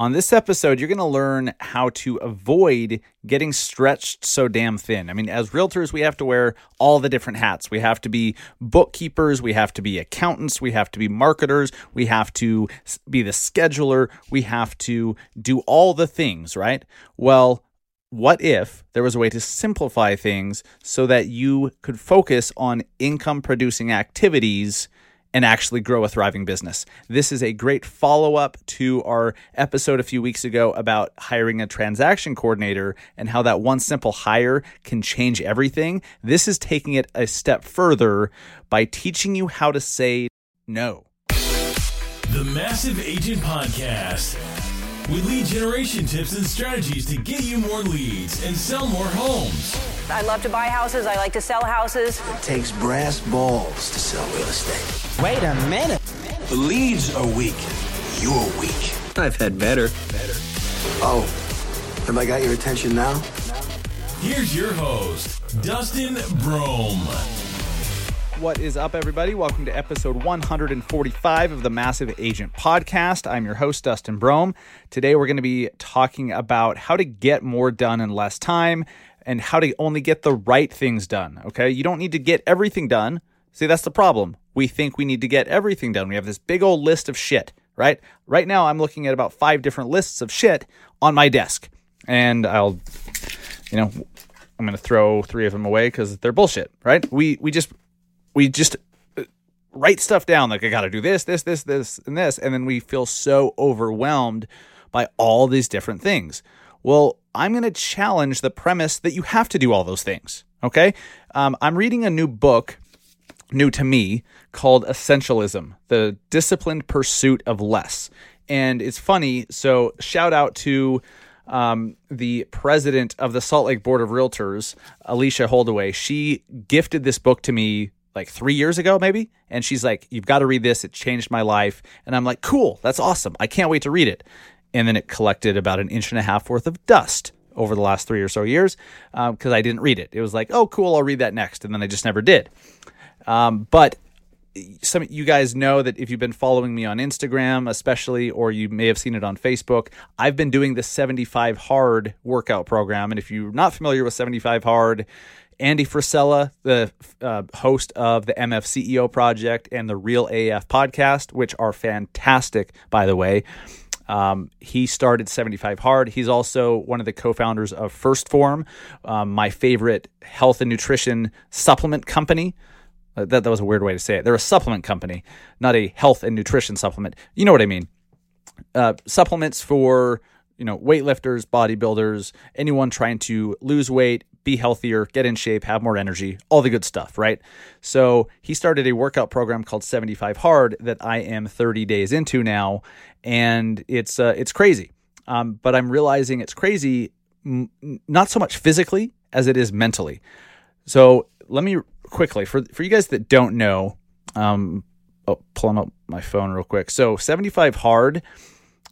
On this episode, you're going to learn how to avoid getting stretched so damn thin. I mean, as realtors, we have to wear all the different hats. We have to be bookkeepers, we have to be accountants, we have to be marketers, we have to be the scheduler, we have to do all the things, right? Well, what if there was a way to simplify things so that you could focus on income producing activities and actually grow a thriving business. This is a great follow up to our episode a few weeks ago about hiring a transaction coordinator and how that one simple hire can change everything. This is taking it a step further by teaching you how to say no. The Massive Agent Podcast with lead generation tips and strategies to get you more leads and sell more homes. I love to buy houses. I like to sell houses. It takes brass balls to sell real estate. Wait a minute. The leads are weak. You're weak. I've had better. Better. Oh, have I got your attention now? Here's your host, Dustin Brohm. What is up, everybody? Welcome to episode 145 of the Massive Agent Podcast. I'm your host, Dustin Brohm. Today, we're going to be talking about how to get more done in less time and how to only get the right things done. Okay. You don't need to get everything done. See, that's the problem. We think we need to get everything done. We have this big old list of shit, right? Right now, I'm looking at about five different lists of shit on my desk. And I'll, you know, I'm going to throw three of them away because they're bullshit, right? We, we just, we just uh, write stuff down like I got to do this, this, this, this, and this, and then we feel so overwhelmed by all these different things. Well, I'm going to challenge the premise that you have to do all those things. Okay, um, I'm reading a new book, new to me, called Essentialism: The Disciplined Pursuit of Less. And it's funny. So shout out to um, the president of the Salt Lake Board of Realtors, Alicia Holdaway. She gifted this book to me like three years ago, maybe. And she's like, You've got to read this. It changed my life. And I'm like, Cool. That's awesome. I can't wait to read it. And then it collected about an inch and a half worth of dust over the last three or so years because um, I didn't read it. It was like, Oh, cool. I'll read that next. And then I just never did. Um, but some you guys know that if you've been following me on Instagram, especially, or you may have seen it on Facebook, I've been doing the 75 Hard workout program. And if you're not familiar with 75 Hard, Andy Frisella, the uh, host of the MF CEO Project and the Real AF podcast, which are fantastic, by the way. Um, he started 75 Hard. He's also one of the co founders of 1st Form, um, my favorite health and nutrition supplement company. Uh, that, that was a weird way to say it. They're a supplement company, not a health and nutrition supplement. You know what I mean? Uh, supplements for you know weightlifters, bodybuilders, anyone trying to lose weight, be healthier, get in shape, have more energy, all the good stuff, right? So he started a workout program called 75 Hard that I am 30 days into now, and it's uh, it's crazy. Um, but I'm realizing it's crazy, m- not so much physically as it is mentally. So let me quickly for for you guys that don't know, um, oh, pulling up my phone real quick. So 75 Hard.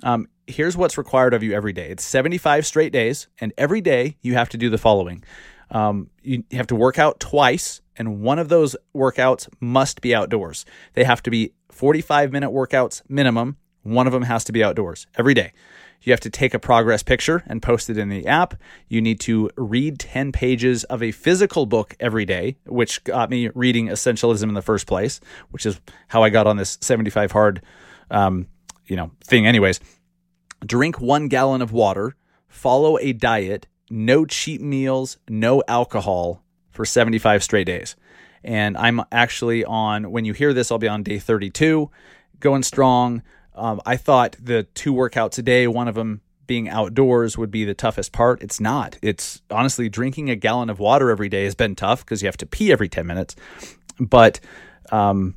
Um, here's what's required of you every day. It's 75 straight days, and every day you have to do the following. Um, you have to work out twice, and one of those workouts must be outdoors. They have to be 45 minute workouts minimum. One of them has to be outdoors every day. You have to take a progress picture and post it in the app. You need to read 10 pages of a physical book every day, which got me reading Essentialism in the first place, which is how I got on this 75 hard, um, you know, thing. Anyways, drink one gallon of water, follow a diet, no cheap meals, no alcohol for 75 straight days. And I'm actually on, when you hear this, I'll be on day 32, going strong. Um, I thought the two workouts a day, one of them being outdoors, would be the toughest part. It's not. It's honestly drinking a gallon of water every day has been tough because you have to pee every 10 minutes. But um,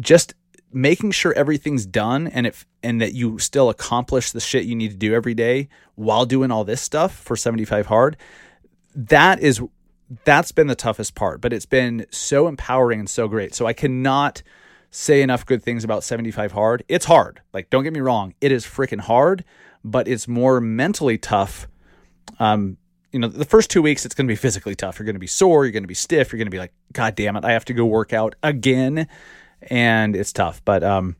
just making sure everything's done and if and that you still accomplish the shit you need to do every day while doing all this stuff for 75 hard that is that's been the toughest part but it's been so empowering and so great. So i cannot say enough good things about 75 hard. It's hard. Like don't get me wrong. It is freaking hard but it's more mentally tough. Um you know the first two weeks it's going to be physically tough. You're going to be sore. You're going to be stiff. You're going to be like god damn it. I have to go work out again and it's tough. But um,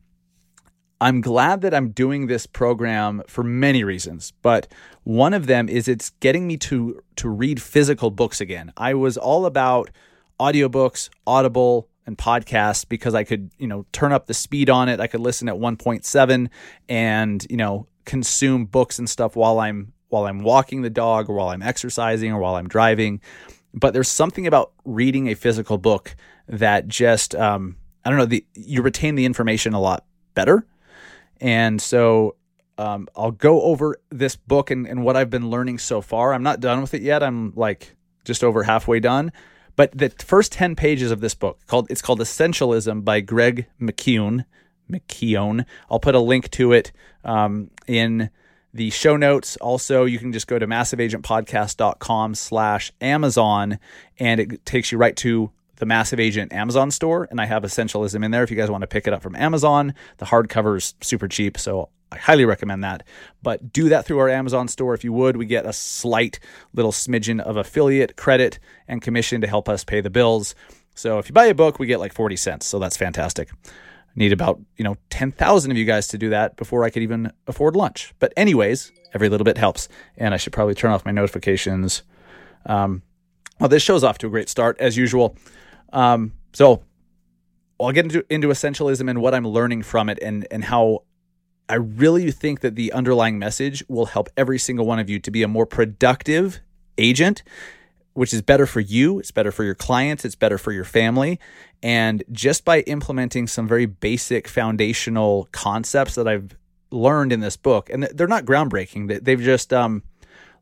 I'm glad that I'm doing this program for many reasons, but one of them is it's getting me to to read physical books again. I was all about audiobooks, Audible, and podcasts because I could, you know, turn up the speed on it. I could listen at 1.7 and, you know, consume books and stuff while I'm while I'm walking the dog or while I'm exercising or while I'm driving. But there's something about reading a physical book that just um, I don't know, the you retain the information a lot better. And so um, I'll go over this book and, and what I've been learning so far. I'm not done with it yet. I'm like just over halfway done. But the first 10 pages of this book called it's called Essentialism by Greg McKeown. McKeown. I'll put a link to it um, in the show notes. Also, you can just go to massiveagentpodcast.com slash Amazon and it takes you right to the Massive Agent Amazon store. And I have Essentialism in there if you guys want to pick it up from Amazon. The hardcover is super cheap, so I highly recommend that. But do that through our Amazon store if you would. We get a slight little smidgen of affiliate credit and commission to help us pay the bills. So if you buy a book, we get like 40 cents. So that's fantastic need about you know 10,000 of you guys to do that before I could even afford lunch. But anyways, every little bit helps, and I should probably turn off my notifications. Um, well, this show's off to a great start as usual. Um, so I'll get into, into essentialism and what I'm learning from it, and and how I really think that the underlying message will help every single one of you to be a more productive agent which is better for you, it's better for your clients, it's better for your family. And just by implementing some very basic foundational concepts that I've learned in this book, and they're not groundbreaking, they've just, um,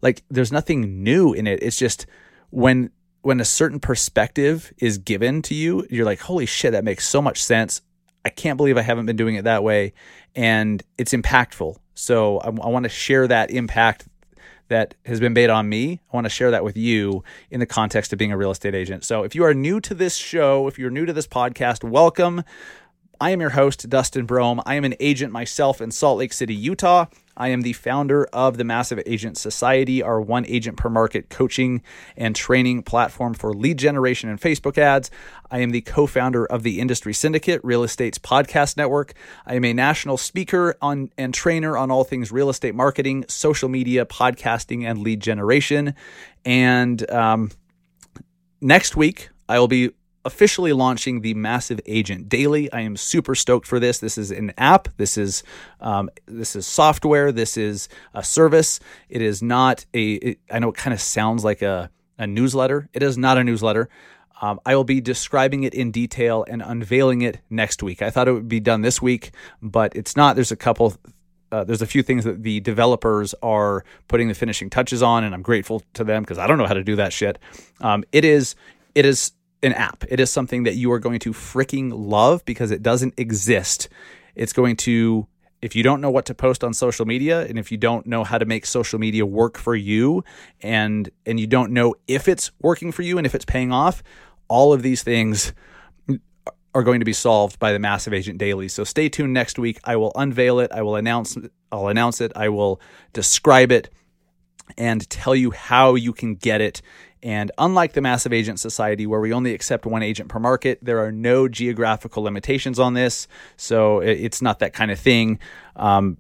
like, there's nothing new in it. It's just when, when a certain perspective is given to you, you're like, holy shit, that makes so much sense. I can't believe I haven't been doing it that way. And it's impactful. So I, I want to share that impact that has been made on me. I want to share that with you in the context of being a real estate agent. So if you are new to this show, if you're new to this podcast, welcome. I am your host, Dustin Brohm. I am an agent myself in Salt Lake City, Utah. I am the founder of the Massive Agent Society, our one agent per market coaching and training platform for lead generation and Facebook ads. I am the co founder of the Industry Syndicate, Real Estate's podcast network. I am a national speaker on, and trainer on all things real estate marketing, social media, podcasting, and lead generation. And um, next week, I will be officially launching the Massive Agent Daily. I am super stoked for this. This is an app. This is um, this is software. This is a service. It is not a. It, I know it kind of sounds like a a newsletter. It is not a newsletter. Um, I will be describing it in detail and unveiling it next week. I thought it would be done this week, but it's not. There's a couple uh, there's a few things that the developers are putting the finishing touches on, and I'm grateful to them because I don't know how to do that shit. Um, it is it is an app. It is something that you are going to freaking love because it doesn't exist. It's going to if you don't know what to post on social media and if you don't know how to make social media work for you and and you don't know if it's working for you and if it's paying off, all of these things are going to be solved by the Massive Agent Daily. So stay tuned next week. I will unveil it. I will announce I'll announce it. I will describe it and tell you how you can get it and unlike the Massive Agent Society, where we only accept one agent per market, there are no geographical limitations on this. So it's not that kind of thing. Um,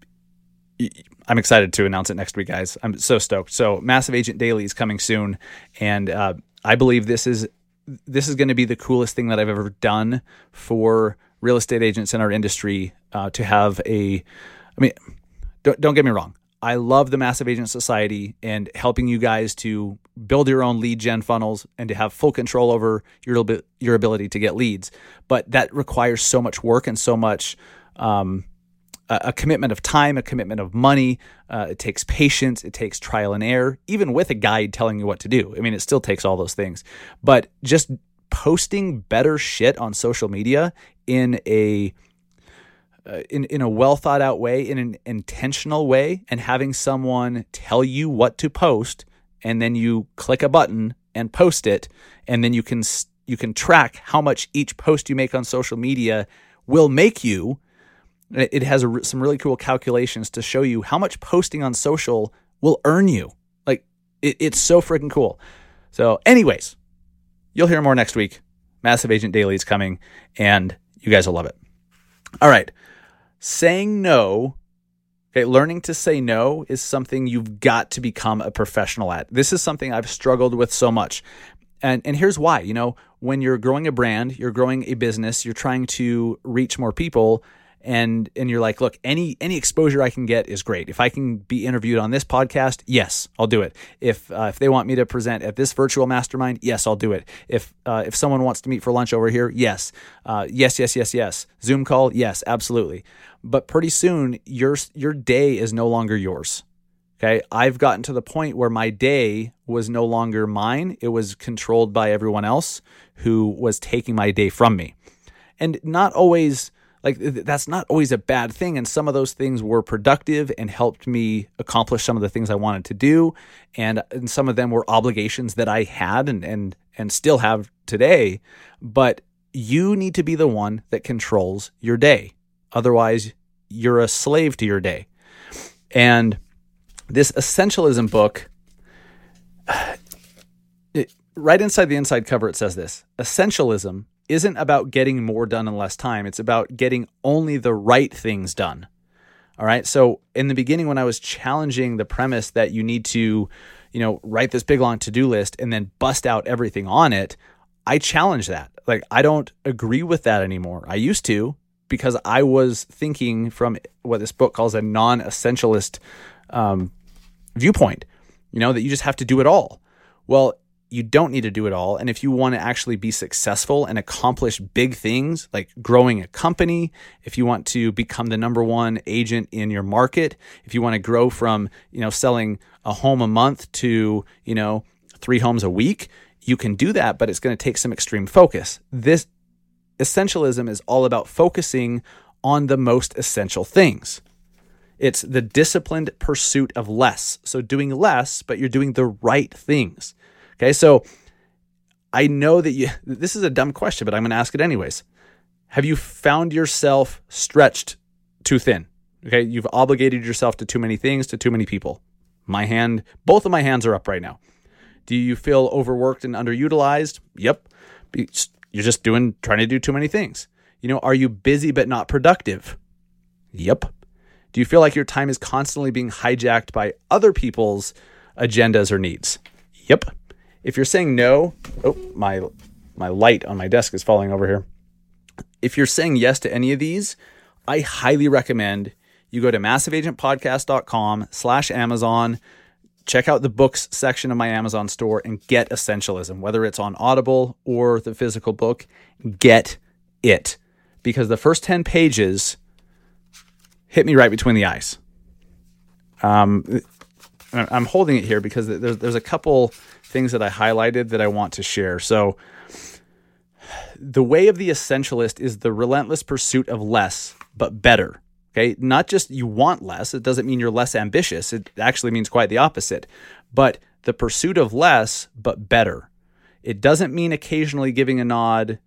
I'm excited to announce it next week, guys. I'm so stoked. So Massive Agent Daily is coming soon, and uh, I believe this is this is going to be the coolest thing that I've ever done for real estate agents in our industry uh, to have a. I mean, don't, don't get me wrong. I love the Massive Agent Society and helping you guys to build your own lead gen funnels and to have full control over your your ability to get leads. But that requires so much work and so much um, a, a, commitment of time, a commitment of money. Uh, it takes patience. It takes trial and error, even with a guide telling you what to do. I mean, it still takes all those things. But just posting better shit on social media in a uh, in in a well thought out way, in an intentional way, and having someone tell you what to post, and then you click a button and post it, and then you can you can track how much each post you make on social media will make you. It has a, some really cool calculations to show you how much posting on social will earn you. Like it, it's so freaking cool. So, anyways, you'll hear more next week. Massive Agent Daily is coming, and you guys will love it. All right. saying no Okay, learning to say no is something you've got to become a professional at. This is something I've struggled with so much. And and here's why, you know, when you're growing a brand, you're growing a business, you're trying to reach more people, and and you're like, look, any any exposure I can get is great. If I can be interviewed on this podcast, yes, I'll do it. If uh, if they want me to present at this virtual mastermind, yes, I'll do it. If uh, if someone wants to meet for lunch over here, yes, uh, yes, yes, yes, yes. Zoom call, yes, absolutely. But pretty soon, your your day is no longer yours. Okay, I've gotten to the point where my day was no longer mine; it was controlled by everyone else who was taking my day from me, and not always like that's not always a bad thing and some of those things were productive and helped me accomplish some of the things i wanted to do and, and some of them were obligations that i had and, and and still have today but you need to be the one that controls your day. Otherwise you're a slave to your day. And this essentialism book it, right inside the inside cover it says this essentialism isn't about getting more done in less time. It's about getting only the right things done. All right. So in the beginning, when I was challenging the premise that you need to, you know, write this big long to do list and then bust out everything on it, I challenge that. Like, I don't agree with that anymore. I used to because I was thinking from what this book calls a non essentialist um, viewpoint, you know, that you just have to do it all. Well, you don't need to do it all. And if you want to actually be successful and accomplish big things like growing a company, if you want to become the number one agent in your market, if you want to grow from, you know, selling a home a month to, you know, three homes a week, you can do that, but it's going to take some extreme focus. This essentialism is all about focusing on the most essential things. It's the disciplined pursuit of less. So doing less, but you're doing the right things. Okay, so I know that you, this is a dumb question, but I'm going to ask it anyways. Have you found yourself stretched too thin? Okay, you've obligated yourself to too many things, to too many people. My hand, both of my hands are up right now. Do you feel overworked and underutilized? Yep. You're just doing, trying to do too many things. You know, are you busy but not productive? Yep. Do you feel like your time is constantly being hijacked by other people's agendas or needs? Yep. If you're saying no, oh, my my light on my desk is falling over here. If you're saying yes to any of these, I highly recommend you go to massiveagentpodcast.com slash Amazon, check out the books section of my Amazon store and get Essentialism, whether it's on Audible or the physical book, get it. Because the first 10 pages hit me right between the eyes. Um, I'm holding it here because there's, there's a couple things that I highlighted that I want to share. So, the way of the essentialist is the relentless pursuit of less, but better. Okay. Not just you want less, it doesn't mean you're less ambitious. It actually means quite the opposite. But the pursuit of less, but better. It doesn't mean occasionally giving a nod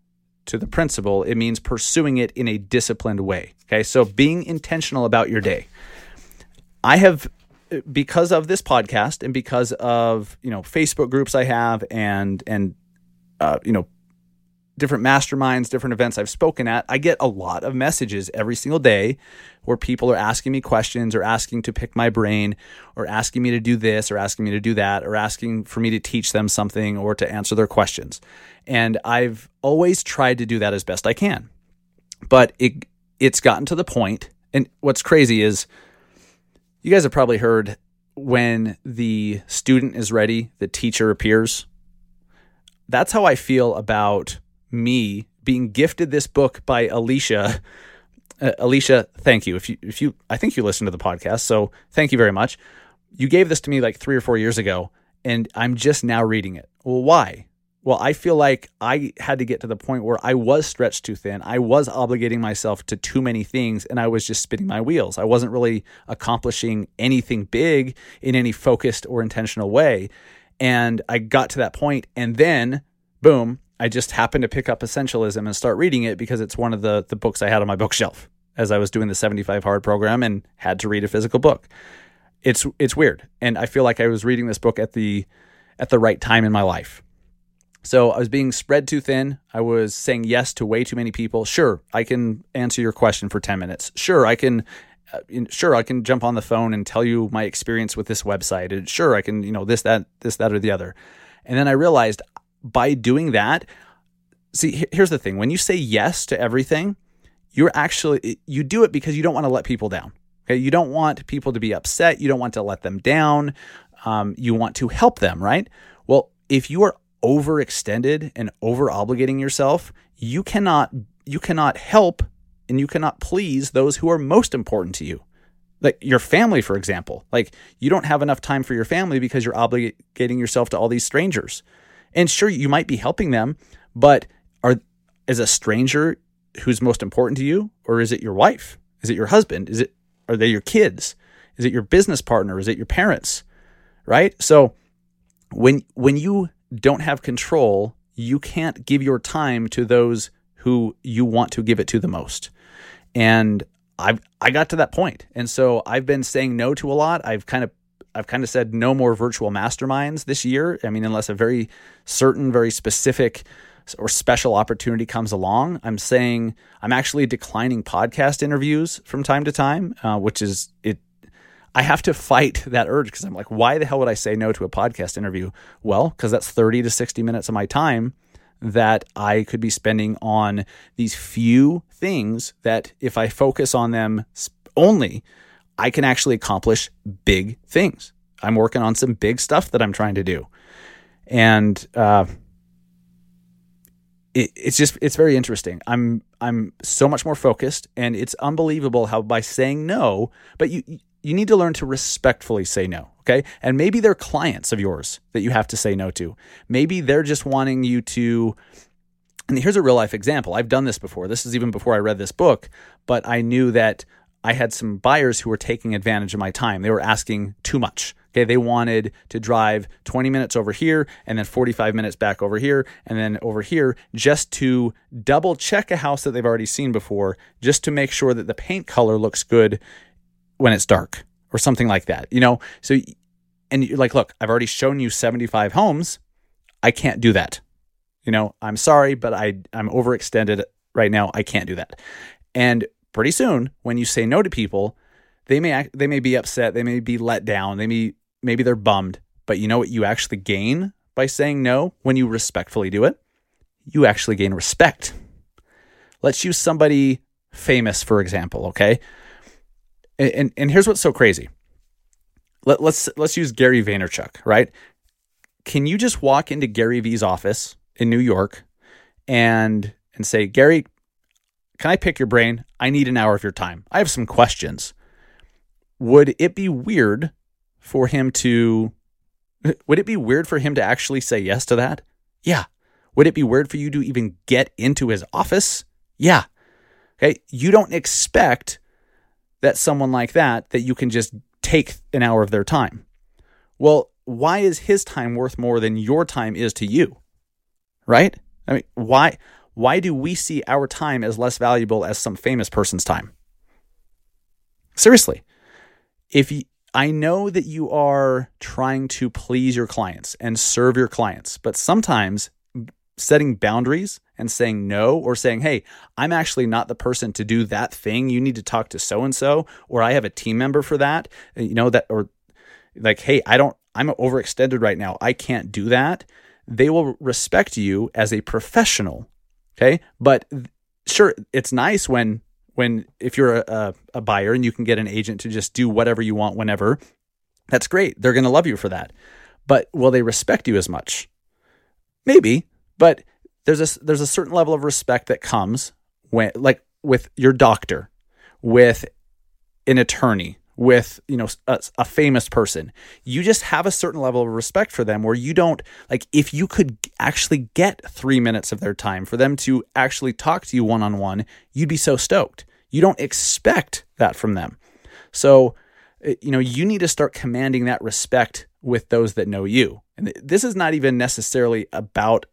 to the principle, it means pursuing it in a disciplined way. Okay. So, being intentional about your day. I have because of this podcast and because of you know Facebook groups I have and and uh, you know different masterminds, different events I've spoken at, I get a lot of messages every single day where people are asking me questions or asking to pick my brain or asking me to do this or asking me to do that or asking for me to teach them something or to answer their questions. And I've always tried to do that as best I can. But it it's gotten to the point and what's crazy is you guys have probably heard when the student is ready, the teacher appears. That's how I feel about me being gifted this book by Alicia. Uh, Alicia, thank you. If you, if you, I think you listened to the podcast, so thank you very much. You gave this to me like three or four years ago, and I'm just now reading it. Well, why? Well, I feel like I had to get to the point where I was stretched too thin. I was obligating myself to too many things and I was just spinning my wheels. I wasn't really accomplishing anything big in any focused or intentional way. And I got to that point and then boom, I just happened to pick up Essentialism and start reading it because it's one of the the books I had on my bookshelf as I was doing the 75 hard program and had to read a physical book. It's it's weird. And I feel like I was reading this book at the at the right time in my life So I was being spread too thin. I was saying yes to way too many people. Sure, I can answer your question for 10 minutes. Sure, I can uh, sure I can jump on the phone and tell you my experience with this website. And sure, I can, you know, this that this that or the other. And then I realized by doing that, see here's the thing. When you say yes to everything, you're actually you do it because you don't want to let people down. Okay? You don't want people to be upset, you don't want to let them down. Um, you want to help them, right? Well, if you are overextended and over obligating yourself, you cannot you cannot help and you cannot please those who are most important to you. Like your family, for example. Like you don't have enough time for your family because you're obligating yourself to all these strangers. And sure, you might be helping them, but are is a stranger who's most important to you, or is it your wife? Is it your husband? Is it are they your kids? Is it your business partner? Is it your parents? Right? So when when you don't have control, you can't give your time to those who you want to give it to the most. And I I got to that point. And so I've been saying no to a lot. I've kind of I've kind of said no more virtual masterminds this year. I mean, unless a very certain, very specific or special opportunity comes along, I'm saying I'm actually declining podcast interviews from time to time, uh, which is it I have to fight that urge because I'm like, why the hell would I say no to a podcast interview? Well, because that's 30 to 60 minutes of my time that I could be spending on these few things that if I focus on them only, I can actually accomplish big things. I'm working on some big stuff that I'm trying to do. And, uh, it, it's just it's very interesting. I'm I'm so much more focused, and it's unbelievable how by saying no, but you you need to learn to respectfully say no. Okay. And maybe they're clients of yours that you have to say no to. Maybe they're just wanting you to. And here's a real life example. I've done this before. This is even before I read this book, but I knew that I had some buyers who were taking advantage of my time. They were asking too much. Okay, they wanted to drive 20 minutes over here and then 45 minutes back over here and then over here just to double check a house that they've already seen before, just to make sure that the paint color looks good when it's dark or something like that, you know? So, and you're like, look, I've already shown you 75 homes. I can't do that. You know, I'm sorry, but I, I'm overextended right now. I can't do that. And pretty soon, when you say no to people, they may act, they may be upset, they may be let down, they may maybe they're bummed. But you know what you actually gain by saying no when you respectfully do it? You actually gain respect. Let's use somebody famous for example, okay? And, and, here's what's so crazy. Let, let's let's use Gary Vaynerchuk, right? Can you just walk into Gary V's office in New York and and say, Gary, can I pick your brain? I need an hour of your time. I have some questions. Would it be weird for him to would it be weird for him to actually say yes to that? Yeah. Would it be weird for you to even get into his office? Yeah. Okay. You don't expect that someone like that that you can just take an hour of their time. Well, why is his time worth more than your time is to you? Right? I mean, why why do we see our time as less valuable as some famous person's time? Seriously. If you, I know that you are trying to please your clients and serve your clients, but sometimes setting boundaries and saying no or saying, hey, I'm actually not the person to do that thing. You need to talk to so and so, or I have a team member for that, uh, you know, that, or like, hey, I don't, I'm overextended right now. I can't do that. They will respect you as a professional. Okay. But sure, it's nice when, when, if you're a, a buyer and you can get an agent to just do whatever you want whenever, that's great. They're going to love you for that. But will they respect you as much? Maybe, but there's a there's a certain level of respect that comes when like with your doctor, with an attorney, with you know a, a, famous person. You just have a certain level of respect for them where you don't like if you could actually get three minutes of their time for them to actually talk to you one-on-one you'd be so stoked. You don't expect that from them. So eh, you know you need to start commanding that respect with those that know you. And this is not even necessarily about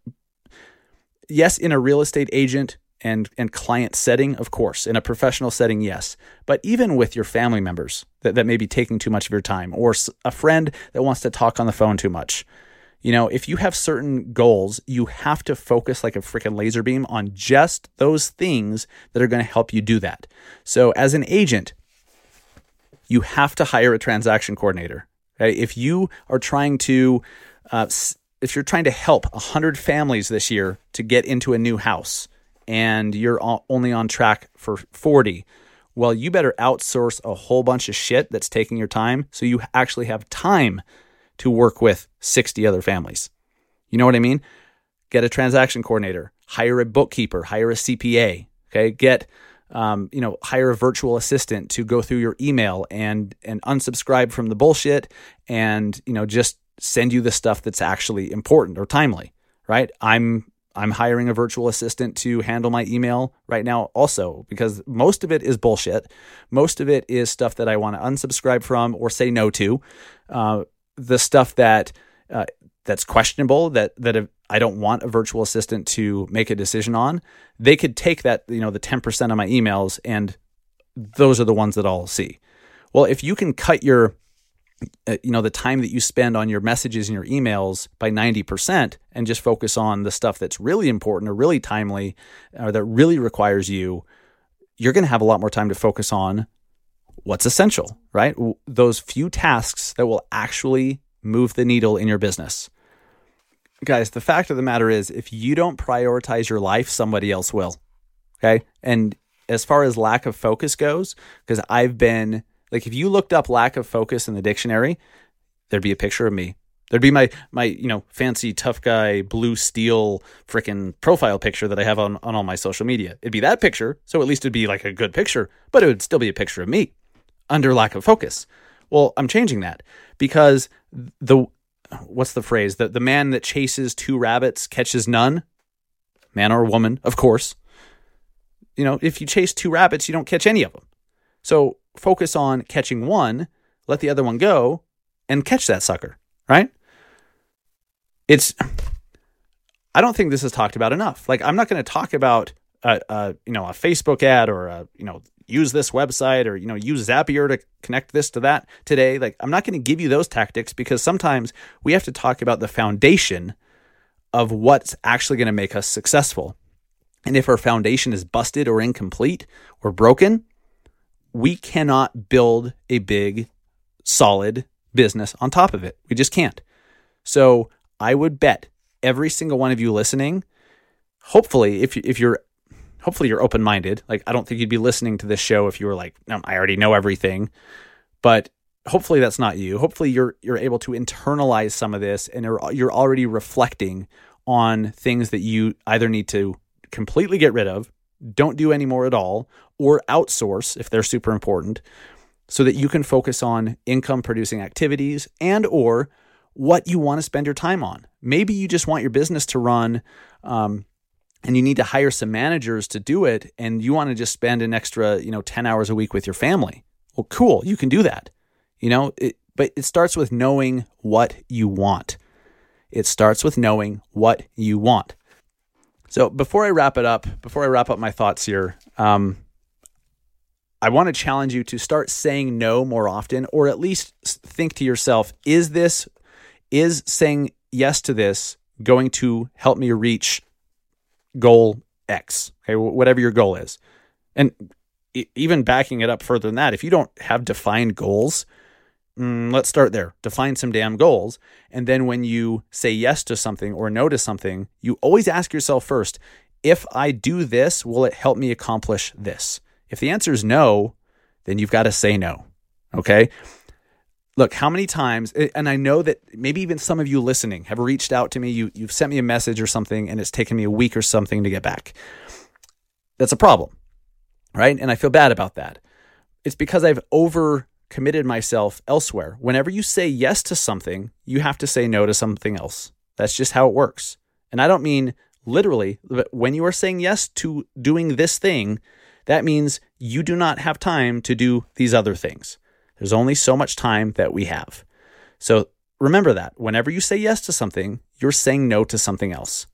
yes, in a real estate agent and and client setting, of course. In a professional setting, yes. But even with your family members that, that may be taking too much of your time, or a friend that wants to talk on the phone too much, You know, if you have certain goals, you have to focus like a freaking laser beam on just those things that are going to help you do that. So, as an agent, you have to hire a transaction coordinator. Okay? If you are trying to, uh, if you're trying to help 100 families this year to get into a new house and you're only on track for 40, well, you better outsource a whole bunch of shit that's taking your time so you actually have time to work with 60 other families. You know what I mean? Get a transaction coordinator, hire a bookkeeper, hire a CPA, okay? Get um, you know, hire a virtual assistant to go through your email and and unsubscribe from the bullshit and, you know, just send you the stuff that's actually important or timely, right? I'm I'm hiring a virtual assistant to handle my email right now also because most of it is bullshit. Most of it is stuff that I want to unsubscribe from or say no to. Uh, the stuff that uh, that's questionable that that I don't want a virtual assistant to make a decision on, they could take that you know the ten percent of my emails and those are the ones that I'll see. Well, if you can cut your Uh, you know the time that you spend on your messages and your emails by 90% and just focus on the stuff that's really important or really timely or that really requires you you're going to have a lot more time to focus on what's essential, right? Those few tasks that will actually move the needle in your business. Guys, the fact of the matter is, if you don't prioritize your life, somebody else will. Okay. And as far as lack of focus goes, because I've been like, if you looked up lack of focus in the dictionary, there'd be a picture of me. There'd be my my you know fancy tough guy blue steel freaking profile picture that I have on on all my social media. It'd be that picture, so at least it'd be like a good picture, but it would still be a picture of me under lack of focus. Well, I'm changing that because the what's the phrase? The the man that chases two rabbits catches none. Man or woman, of course. You know, if you chase two rabbits, you don't catch any of them. So focus on catching one, let the other one go, and catch that sucker, right? It's I don't think this is talked about enough. Like I'm not going to talk about a, a, you know a Facebook ad or a you know use this website or you know use Zapier to connect this to that today. Like I'm not going to give you those tactics because sometimes we have to talk about the foundation of what's actually going to make us successful. And if our foundation is busted or incomplete or broken, we cannot build a big solid business on top of it. We just can't. So, I would bet every single one of you listening hopefully if if you're hopefully you're open minded. Like, I don't think you'd be listening to this show if you were like, no, I already know everything. But hopefully that's not you. Hopefully you're you're able to internalize some of this and you're, you're already reflecting on things that you either need to completely get rid of, don't do anymore at all, or outsource if they're super important, so that you can focus on income producing activities and or what you want to spend your time on. Maybe you just want your business to run um, and you need to hire some managers to do it and you want to just spend an extra you know 10 hours a week with your family. Well cool you can do that you know? It, but it starts with knowing what you want. It starts with knowing what you want so before i wrap it up before i wrap up my thoughts here um, i want to challenge you to start saying no more often or at least think to yourself is this is saying yes to this going to help me reach goal X, okay, whatever your goal is. And even backing it up further than that, if you don't have defined goals, mm, let's start there. Define some damn goals. And then when you say yes to something or no to something, you always ask yourself first, if I do this, will it help me accomplish this? If the answer is no, then you've got to say no. Okay look how many times and i know that maybe even some of you listening have reached out to me you, you've sent me a message or something and it's taken me a week or something to get back that's a problem right and i feel bad about that it's because i've over committed myself elsewhere. Whenever you say yes to something you have to say no to something else. That's just how it works. And i don't mean literally but when you are saying yes to doing this thing that means you do not have time to do these other things. There's only so much time that we have. So remember that. Whenever you say yes to something, you're saying no to something else.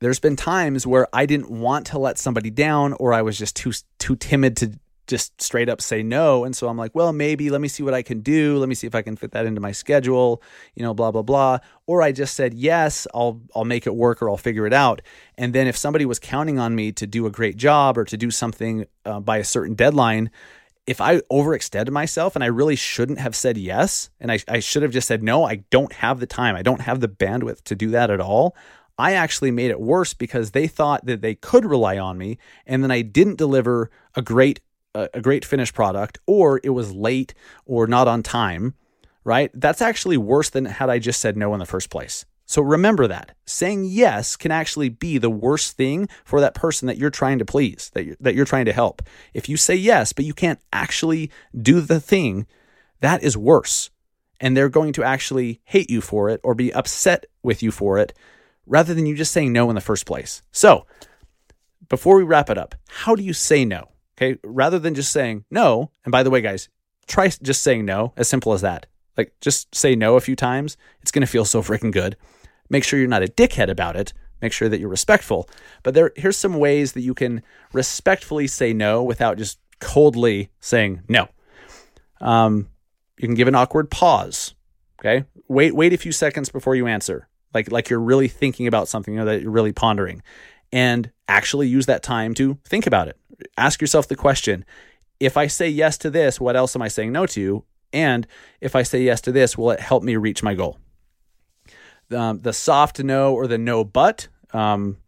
There's been times where I didn't want to let somebody down or I was just too too timid to just straight up say no. And so I'm like, well, maybe let me see what I can do. Let me see if I can fit that into my schedule, you know, blah, blah, blah. Or I just said, yes, I'll, I'll make it work or I'll figure it out. And then if somebody was counting on me to do a great job or to do something uh, by a certain deadline, if I overextended myself and I really shouldn't have said yes, and I, I should have just said, no, I don't have the time, I don't have the bandwidth to do that at all, I actually made it worse because they thought that they could rely on me. And then I didn't deliver a great a, great finished product or it was late or not on time, right? That's actually worse than had I just said no in the first place. So remember that saying yes can actually be the worst thing for that person that you're trying to please, that you're, that you're trying to help. If you say yes, but you can't actually do the thing, that is worse. And they're going to actually hate you for it or be upset with you for it rather than you just saying no in the first place. So before we wrap it up, how do you say no? Okay. Rather than just saying no. And by the way, guys, try just saying no, as simple as that. Like just say no a few times. It's going to feel so freaking good. Make sure you're not a dickhead about it. Make sure that you're respectful. But there, here's some ways that you can respectfully say no without just coldly saying no. Um, you can give an awkward pause. Okay. Wait, wait a few seconds before you answer. Like, like you're really thinking about something you know, that you're really pondering and actually use that time to think about it ask yourself the question if I say yes to this, what else am I saying no to? And if I say yes to this, will it help me reach my goal? Um, the soft no or the no but, um,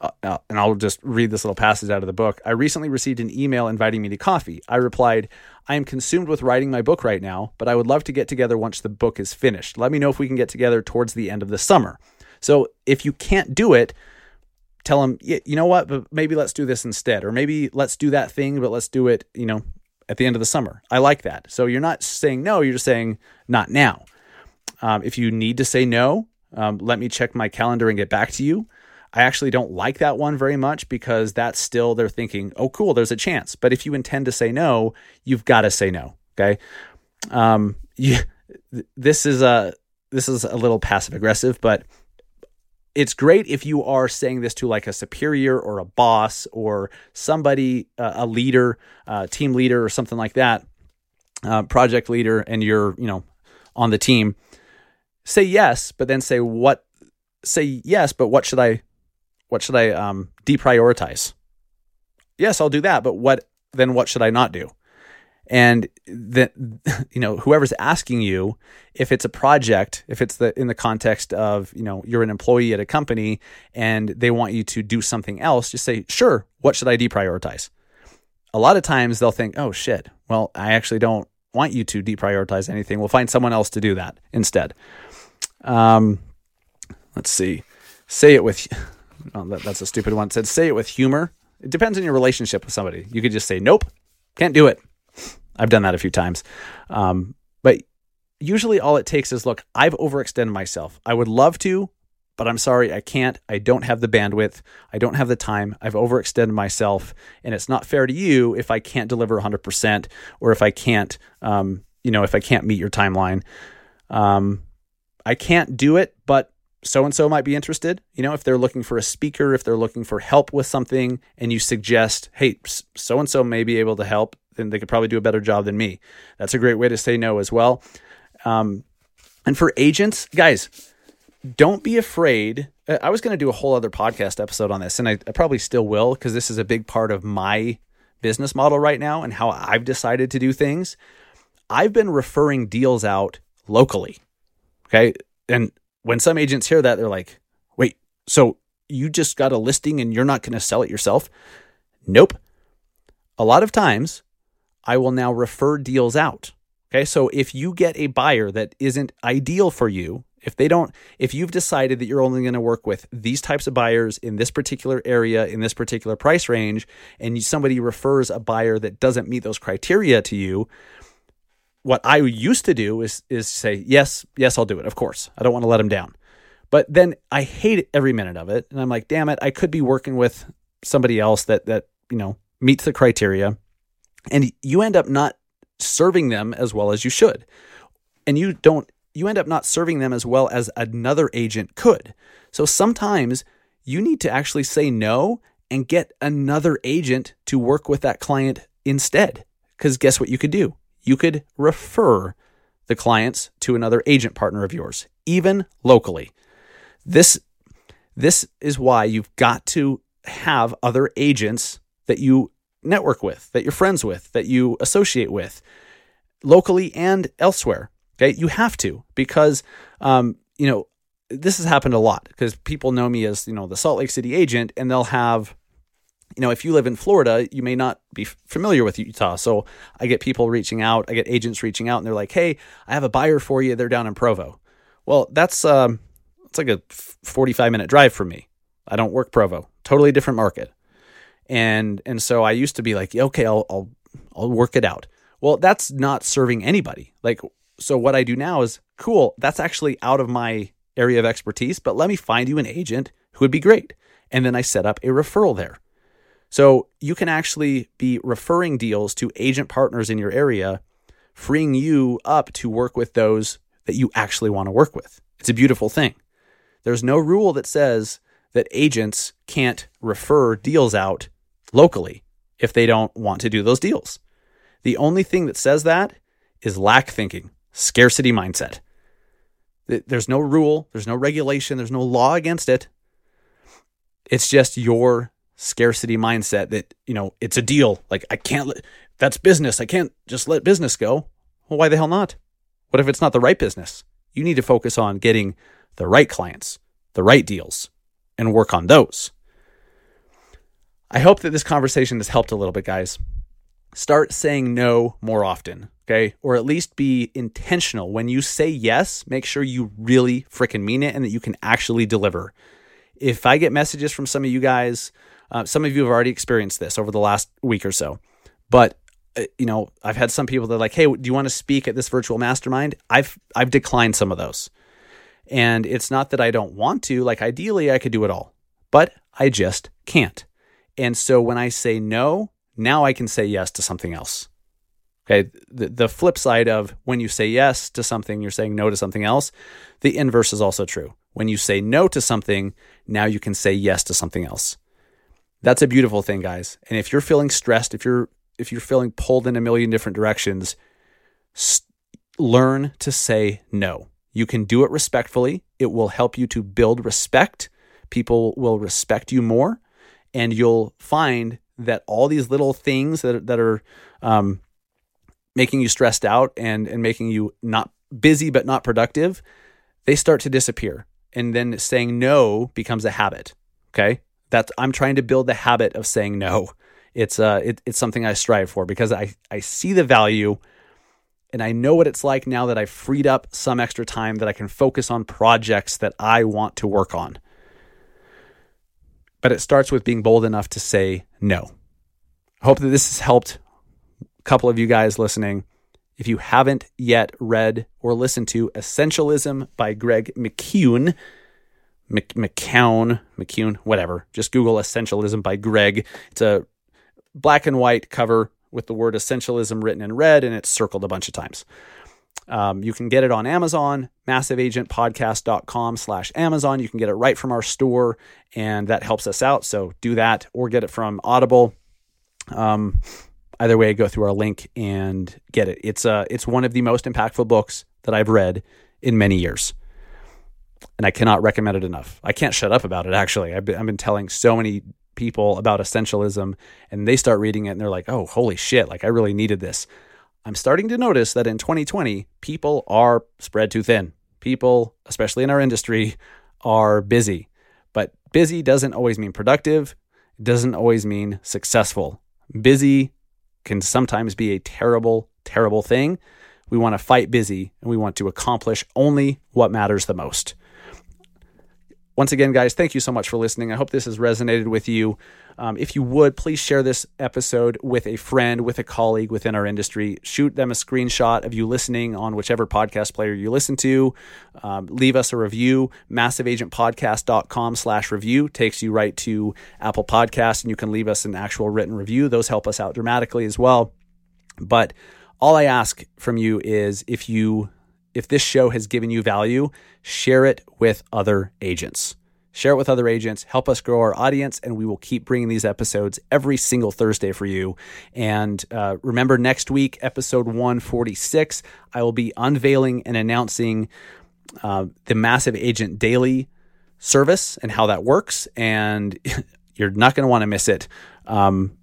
uh, uh, and I'll just read this little passage out of the book. I recently received an email inviting me to coffee. I replied, I am consumed with writing my book right now, but I would love to get together once the book is finished. Let me know if we can get together towards the end of the summer. So if you can't do it, tell them, you know what, but maybe let's do this instead, or maybe let's do that thing, but let's do it, you know, at the end of the summer. I like that. So you're not saying no, you're just saying not now. Um, if you need to say no, um, let me check my calendar and get back to you. I actually don't like that one very much because that's still they're thinking, oh, cool, there's a chance. But if you intend to say no, you've got to say no. Okay. Um, you, this is a this is a little passive aggressive, but it's great if you are saying this to like a superior or a boss or somebody, uh, a leader, uh, team leader, or something like that, uh, project leader, and you're, you know, on the team. Say yes, but then say what? Say yes, but what should I? What should I um, deprioritize? Yes, I'll do that, but what? Then what should I not do? And that you know whoever's asking you if it's a project if it's the in the context of you know you're an employee at a company and they want you to do something else just say sure what should i deprioritize? A lot of times they'll think oh shit. Well i actually don't want you to deprioritize anything. We'll find someone else to do that instead. Um, let's see. Say it with oh, that, that's a stupid one. It said say it with humor. It depends on your relationship with somebody. You could just say nope can't do it I've done that a few times. Um, but usually all it takes is look, I've overextended myself. I would love to, but I'm sorry, I can't. I don't have the bandwidth. I don't have the time. I've overextended myself, and it's not fair to you if I can't deliver 100% or if I can't, um, you know, if I can't meet your timeline. Um, I can't do it, but so and so might be interested. You know, if they're looking for a speaker, if they're looking for help with something, and you suggest, hey, so and so may be able to help, they could probably do a better job than me. That's a great way to say no as well. Um, and for agents, guys, don't be afraid. Uh, I was going to do a whole other podcast episode on this, and I, I probably still will because this is a big part of my business model right now and how I've decided to do things. I've been referring deals out locally. Okay. And when some agents hear that, they're like, wait, so you just got a listing and you're not going to sell it yourself? Nope. A lot of times, I will now refer deals out. Okay. So if you get a buyer that isn't ideal for you, if they don't, if you've decided that you're only going to work with these types of buyers in this particular area, in this particular price range, and somebody refers a buyer that doesn't meet those criteria to you, what I used to do is is say, yes, yes, I'll do it. Of course. I don't want to let them down. But then I hate every minute of it. And I'm like, damn it, I could be working with somebody else that that, you know, meets the criteria and you end up not serving them as well as you should. And you don't you end up not serving them as well as another agent could. So sometimes you need to actually say no and get another agent to work with that client instead. Because guess what you could do? You could refer the clients to another agent partner of yours, even locally. This this is why you've got to have other agents that you network with, that you're friends with, that you associate with, locally and elsewhere. Okay, you have to because um, you know this has happened a lot because people know me as you know the Salt Lake City agent, and they'll have you know, if you live in Florida, you may not be familiar with Utah. So I get people reaching out, I get agents reaching out, and they're like, "Hey, I have a buyer for you. They're down in Provo." Well, that's um, it's like a 45 minute drive from me. I don't work Provo, totally different market, and and so I used to be like, "Okay, I'll I'll I'll work it out." Well, that's not serving anybody. Like, so what I do now is cool. That's actually out of my area of expertise, but let me find you an agent who would be great, and then I set up a referral there so you can actually be referring deals to agent partners in your area, freeing you up to work with those that you actually want to work with. It's a beautiful thing. There's no rule that says that agents can't refer deals out locally if they don't want to do those deals. The only thing that says that is lack thinking, scarcity mindset. There's no rule, there's no regulation, there's no law against it. It's just your scarcity mindset that, you know, it's a deal. Like, I can't let, that's business. I can't just let business go. Well, why the hell not? What if it's not the right business? You need to focus on getting the right clients, the right deals, and work on those. I hope that this conversation has helped a little bit, guys. Start saying no more often, okay? Or at least be intentional. When you say yes, make sure you really freaking mean it and that you can actually deliver. If I get messages from some of you guys uh, some of you have already experienced this over the last week or so, but uh, you know, I've had some people that are like, "Hey, do you want to speak at this virtual mastermind?" I've I've declined some of those, and it's not that I don't want to. Like, ideally, I could do it all, but I just can't. And so when I say no, now I can say yes to something else. Okay. The, the flip side of when you say yes to something, you're saying no to something else. The inverse is also true. When you say no to something, now you can say yes to something else. That's a beautiful thing, guys. And if you're feeling stressed, if you're if you're feeling pulled in a million different directions, st- learn to say no. You can do it respectfully. It will help you to build respect. People will respect you more, and you'll find that all these little things that that are um, making you stressed out and and making you not busy but not productive, they start to disappear. And then saying no becomes a habit. Okay that I'm trying to build the habit of saying no. It's uh it, it's something I strive for because I I see the value and I know what it's like now that I've freed up some extra time that I can focus on projects that I want to work on. But it starts with being bold enough to say no. Hope that this has helped a couple of you guys listening. If you haven't yet read or listened to Essentialism by Greg McKeown, Mc, McCown, McCune, whatever. Just Google Essentialism by Greg. It's a black and white cover with the word essentialism written in red, and it's circled a bunch of times. Um, you can get it on Amazon, massiveagentpodcast.com slash Amazon. You can get it right from our store, and that helps us out. So do that or get it from Audible. Um, either way, go through our link and get it. It's, uh, it's one of the most impactful books that I've read in many years and I cannot recommend it enough. I can't shut up about it. Actually, I've been, I've been telling so many people about essentialism, and they start reading it, and they're like, "Oh, holy shit! Like I really needed this." I'm starting to notice that in 2020, people are spread too thin. People, especially in our industry, are busy. But busy doesn't always mean productive. It doesn't always mean successful. Busy can sometimes be a terrible, terrible thing. We want to fight busy and we want to accomplish only what matters the most. Once again, guys, thank you so much for listening. I hope this has resonated with you. Um, if you would, please share this episode with a friend, with a colleague within our industry. Shoot them a screenshot of you listening on whichever podcast player you listen to. Um, leave us a review. MassiveAgentPodcast.com slash review takes you right to Apple Podcasts, and you can leave us an actual written review. Those help us out dramatically as well. But all I ask from you is if you if this show has given you value, share it with other agents. share it with other agents, help us grow our audience, and we will keep bringing these episodes every single Thursday for you. And uh, remember, next week, episode 146, I will be unveiling and announcing uh, the Massive Agent Daily service and how that works. And you're not going to want to miss it. Um,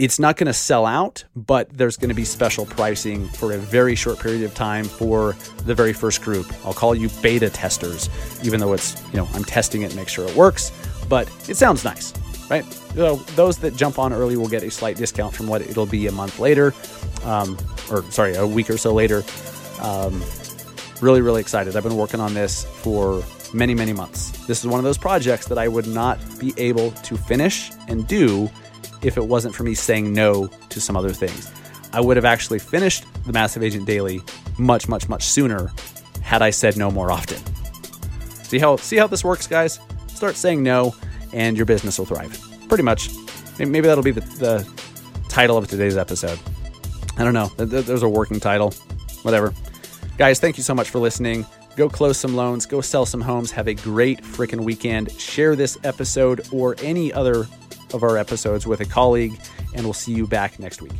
it's not going to sell out, but there's going to be special pricing for a very short period of time for the very first group. I'll call you beta testers, even though it's, you know, I'm testing it make sure it works, but it sounds nice, right? So those that jump on early will get a slight discount from what it'll be a month later, um, or sorry, a week or so later. Um, really, really excited. I've been working on this for many, many months. This is one of those projects that I would not be able to finish and do if it wasn't for me saying no to some other things. I would have actually finished the Massive Agent Daily much, much, much sooner had I said no more often. See how see how this works, guys? Start saying no, and your business will thrive. Pretty much. Maybe that'll be the, the title of today's episode. I don't know. There's a working title. Whatever. Guys, thank you so much for listening. Go close some loans, go sell some homes. Have a great freaking weekend. Share this episode or any other of our episodes with a colleague, and we'll see you back next week.